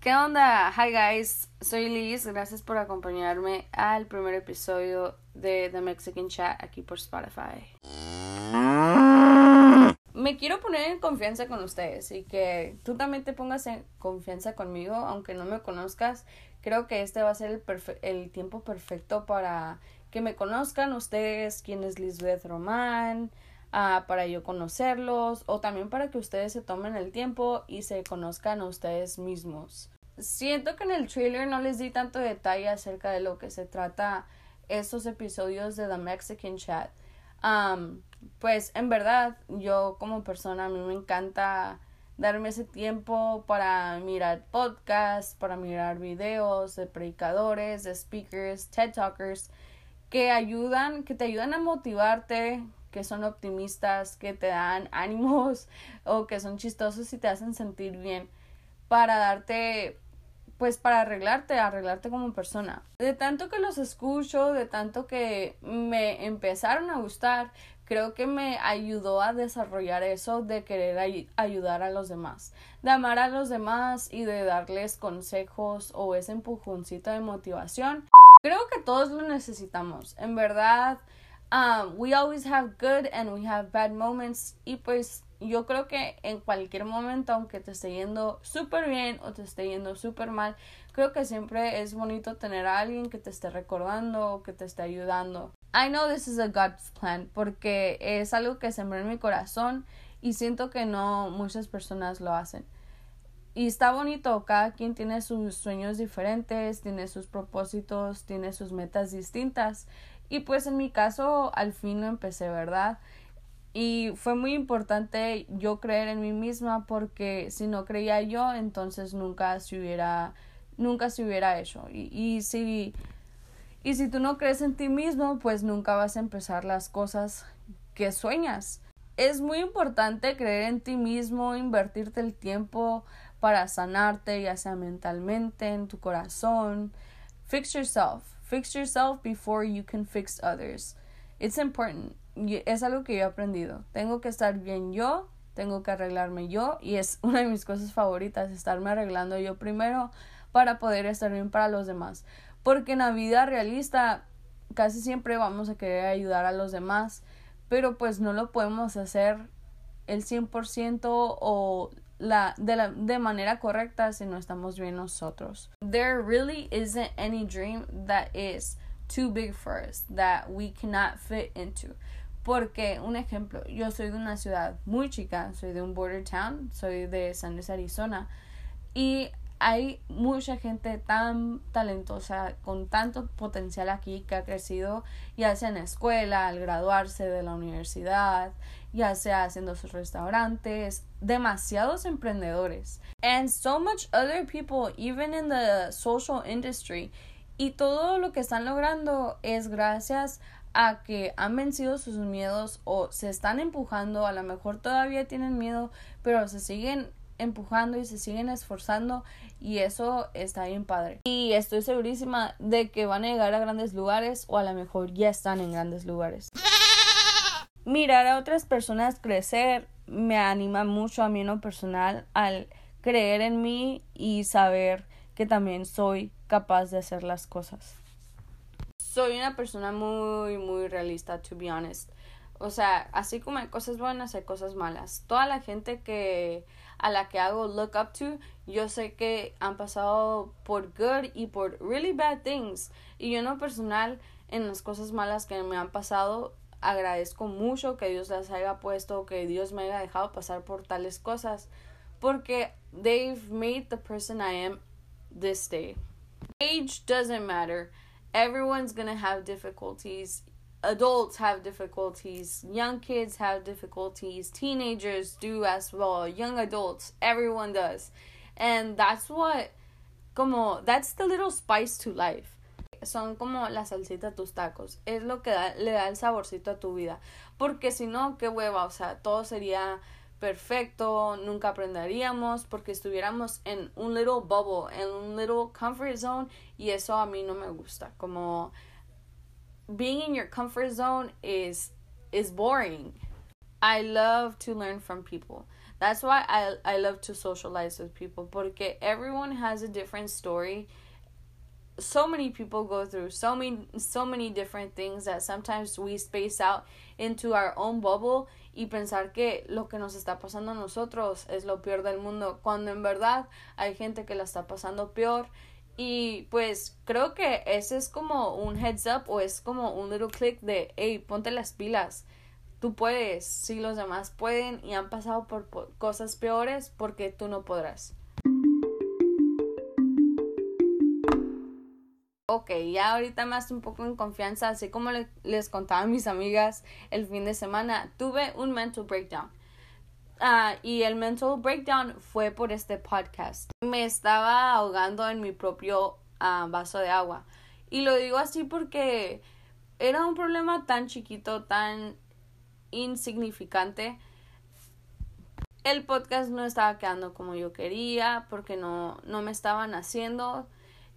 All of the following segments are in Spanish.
¿Qué onda? Hi guys, soy Liz, gracias por acompañarme al primer episodio de The Mexican Chat aquí por Spotify. Me quiero poner en confianza con ustedes y que tú también te pongas en confianza conmigo, aunque no me conozcas. Creo que este va a ser el, el tiempo perfecto para que me conozcan ustedes, quién es Lisbeth Román, uh, para yo conocerlos o también para que ustedes se tomen el tiempo y se conozcan a ustedes mismos. Siento que en el trailer no les di tanto detalle acerca de lo que se trata estos episodios de The Mexican Chat. Pues en verdad, yo como persona a mí me encanta darme ese tiempo para mirar podcasts, para mirar videos de predicadores, de speakers, TED Talkers que ayudan, que te ayudan a motivarte, que son optimistas, que te dan ánimos o que son chistosos y te hacen sentir bien para darte pues para arreglarte, arreglarte como persona. De tanto que los escucho, de tanto que me empezaron a gustar, creo que me ayudó a desarrollar eso de querer ayudar a los demás, de amar a los demás y de darles consejos o ese empujoncito de motivación. Creo que todos lo necesitamos, en verdad. Um, we always have good and we have bad moments y pues yo creo que en cualquier momento, aunque te esté yendo súper bien o te esté yendo súper mal, creo que siempre es bonito tener a alguien que te esté recordando o que te esté ayudando. I know this is a God's plan porque es algo que sembré en mi corazón y siento que no muchas personas lo hacen. Y está bonito, cada quien tiene sus sueños diferentes, tiene sus propósitos, tiene sus metas distintas. Y pues en mi caso al fin lo empecé, ¿verdad? Y fue muy importante yo creer en mí misma porque si no creía yo, entonces nunca se hubiera, nunca se hubiera hecho. Y, y, si, y si tú no crees en ti mismo, pues nunca vas a empezar las cosas que sueñas. Es muy importante creer en ti mismo, invertirte el tiempo para sanarte, ya sea mentalmente, en tu corazón. Fix yourself. Fix yourself before you can fix others. It's important es algo que yo he aprendido. Tengo que estar bien yo, tengo que arreglarme yo y es una de mis cosas favoritas, estarme arreglando yo primero para poder estar bien para los demás. Porque en la vida realista casi siempre vamos a querer ayudar a los demás, pero pues no lo podemos hacer el 100% o la, de, la, de manera correcta si no estamos bien nosotros. There really isn't any dream that is too big for us, that we cannot fit into. Porque, un ejemplo, yo soy de una ciudad muy chica, soy de un border town, soy de San Luis, Arizona, y hay mucha gente tan talentosa, con tanto potencial aquí, que ha crecido ya sea en la escuela, al graduarse de la universidad, ya sea haciendo sus restaurantes, demasiados emprendedores. And so much other people, even in the social industry. Y todo lo que están logrando es gracias a que han vencido sus miedos o se están empujando, a lo mejor todavía tienen miedo, pero se siguen empujando y se siguen esforzando y eso está bien padre. Y estoy segurísima de que van a llegar a grandes lugares o a lo mejor ya están en grandes lugares. Mirar a otras personas crecer me anima mucho a mí en lo personal al creer en mí y saber que también soy capaz de hacer las cosas soy una persona muy, muy realista, to be honest. O sea, así como hay cosas buenas, hay cosas malas. Toda la gente que a la que hago look up to, yo sé que han pasado por good y por really bad things. Y yo en lo personal, en las cosas malas que me han pasado, agradezco mucho que Dios las haya puesto, que Dios me haya dejado pasar por tales cosas. Porque they've made the person I am this day. Age doesn't matter everyone's gonna have difficulties. Adults have difficulties, young kids have difficulties, teenagers do as well, young adults, everyone does. And that's what, como, that's the little spice to life. Son como la salsita a tus tacos. Es lo que da, le da el saborcito a tu vida. Porque si no, qué hueva, o sea, todo sería perfecto, nunca aprenderíamos porque estuviéramos en un little bubble, en un little comfort zone y eso a mí no me gusta. Como being in your comfort zone is is boring. I love to learn from people. That's why I I love to socialize with people porque everyone has a different story. So many people go through so many so many different things that sometimes we space out into our own bubble y pensar que lo que nos está pasando a nosotros es lo peor del mundo, cuando en verdad hay gente que la está pasando peor y pues creo que ese es como un heads up o es como un little click de, hey, ponte las pilas. Tú puedes, si los demás pueden y han pasado por, cosas peores, porque tú no podrás. Ok, ya ahorita más un poco en confianza, así como les contaba a mis amigas el fin de semana, tuve un mental breakdown. Ah, y el mental breakdown fue por este podcast. Me estaba ahogando en mi propio ah, vaso de agua. Y lo digo así porque era un problema tan chiquito, tan insignificante. El podcast no estaba quedando como yo quería porque no, no me estaban haciendo.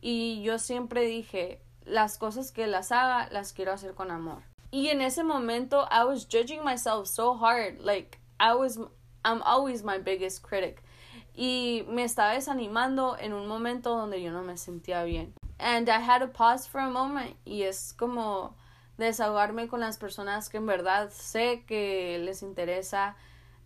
Y yo siempre dije, las cosas que las haga, las quiero hacer con amor. Y en ese momento, I was judging myself so hard. Like, I was I'm always my biggest critic. Y me estaba desanimando en un momento donde yo no me sentía bien. And I had to pause for a moment. Y es como desahogarme con las personas que en verdad sé que les interesa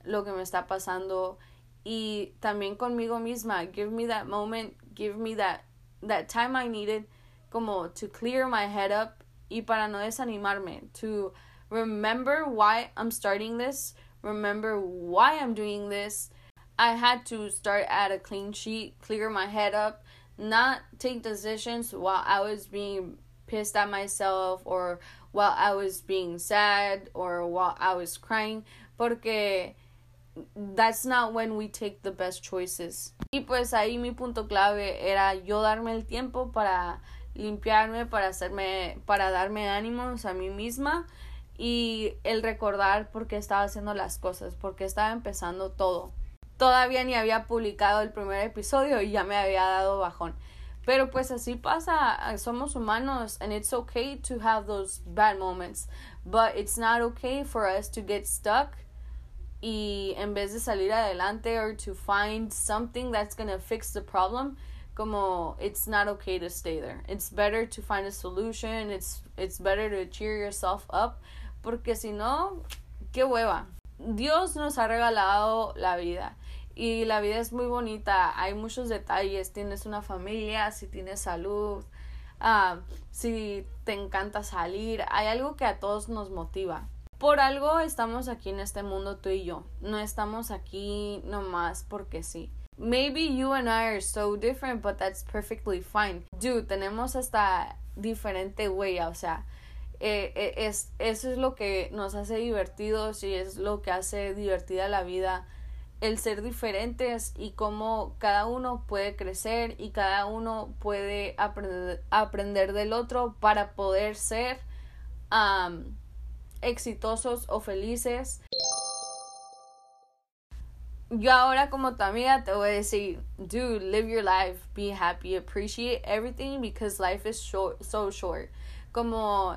lo que me está pasando. Y también conmigo misma. Give me that moment. Give me that, that time I needed como to clear my head up y para no desanimarme. To remember why I'm starting this remember why I'm doing this. I had to start at a clean sheet, clear my head up, not take decisions while I was being pissed at myself or while I was being sad or while I was crying, porque that's not when we take the best choices. Y pues ahí mi punto clave era yo darme el tiempo para limpiarme, para hacerme, para darme ánimos a mí misma y el recordar por qué estaba haciendo las cosas, porque estaba empezando todo. Todavía ni había publicado el primer episodio y ya me había dado bajón. Pero pues así pasa, somos humanos and it's okay to have those bad moments, but it's not okay for us to get stuck y en vez de salir adelante or to find something that's to fix the problem, como it's not okay to stay there. It's better to find a solution, it's it's better to cheer yourself up porque si no, qué hueva. Dios nos ha regalado la vida y la vida es muy bonita, hay muchos detalles, tienes una familia, si tienes salud, ah, si te encanta salir, hay algo que a todos nos motiva. Por algo estamos aquí en este mundo tú y yo, no estamos aquí nomás porque sí. Maybe you and I are so different, but that's perfectly fine. Dude, tenemos hasta diferente huella, o sea, eh, eh, es, eso es lo que nos hace divertidos y es lo que hace divertida la vida, el ser diferentes y cómo cada uno puede crecer y cada uno puede aprender, aprender del otro para poder ser exitosos o felices. Yo ahora como tu amiga te voy a decir, dude, live your life, be happy, appreciate everything because life is short, so short. Como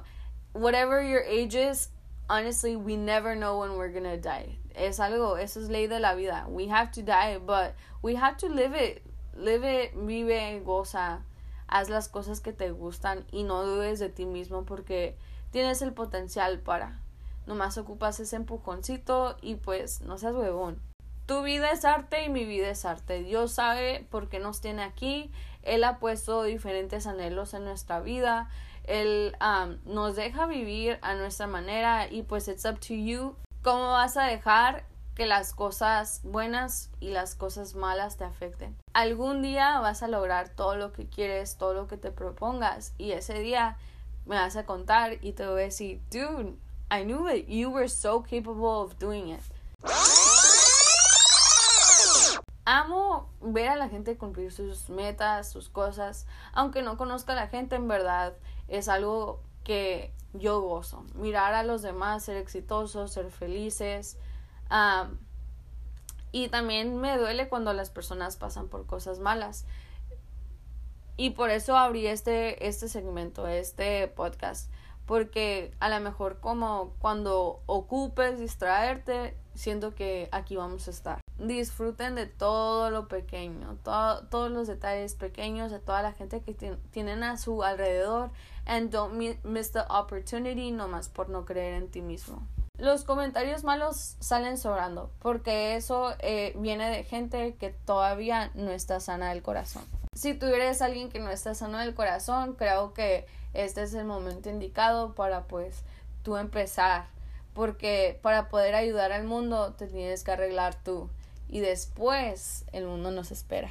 whatever your age is, honestly, we never know when we're gonna die. Es algo, eso es ley de la vida. We have to die, but we have to live it. Live it, vive, goza, haz las cosas que te gustan y no dudes de ti mismo porque tienes el potencial para. Nomás ocupas ese empujoncito y pues no seas huevón. Tu vida es arte y mi vida es arte. Dios sabe por qué nos tiene aquí. Él ha puesto diferentes anhelos en nuestra vida. Él nos deja vivir a nuestra manera y pues it's up to you cómo vas a dejar que las cosas buenas y las cosas malas te afecten. Algún día vas a lograr todo lo que quieres, todo lo que te propongas y ese día me vas a contar y te voy a decir, dude, I knew that you were so capable of doing it. Amo ver a la gente cumplir sus metas, sus cosas, aunque no conozca a la gente en verdad es algo que yo gozo. Mirar a los demás, ser exitosos, ser felices. y también me duele cuando las personas pasan por cosas malas. Y por eso abrí este, este segmento, este podcast. porque a lo mejor como cuando ocupes distraerte, siento que aquí vamos a estar. Disfruten de todo lo pequeño, todos los detalles pequeños de toda la gente que tienen a su alrededor and don't miss the opportunity nomás por no creer en ti mismo. Los comentarios malos salen sobrando porque eso eh, viene de gente que todavía no está sana del corazón. Si tú eres alguien que no está sano del corazón, creo que este es el momento indicado para pues tú empezar porque para poder ayudar al mundo te tienes que arreglar tú y después el mundo nos espera.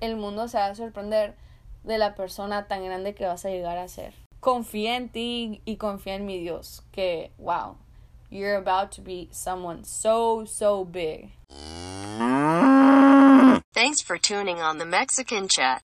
El mundo se va a sorprender de la persona tan grande que vas a llegar a ser. Confía en ti y confía en mi Dios, que wow, you're about to be someone so, so big. Thanks for tuning on the Mexican chat.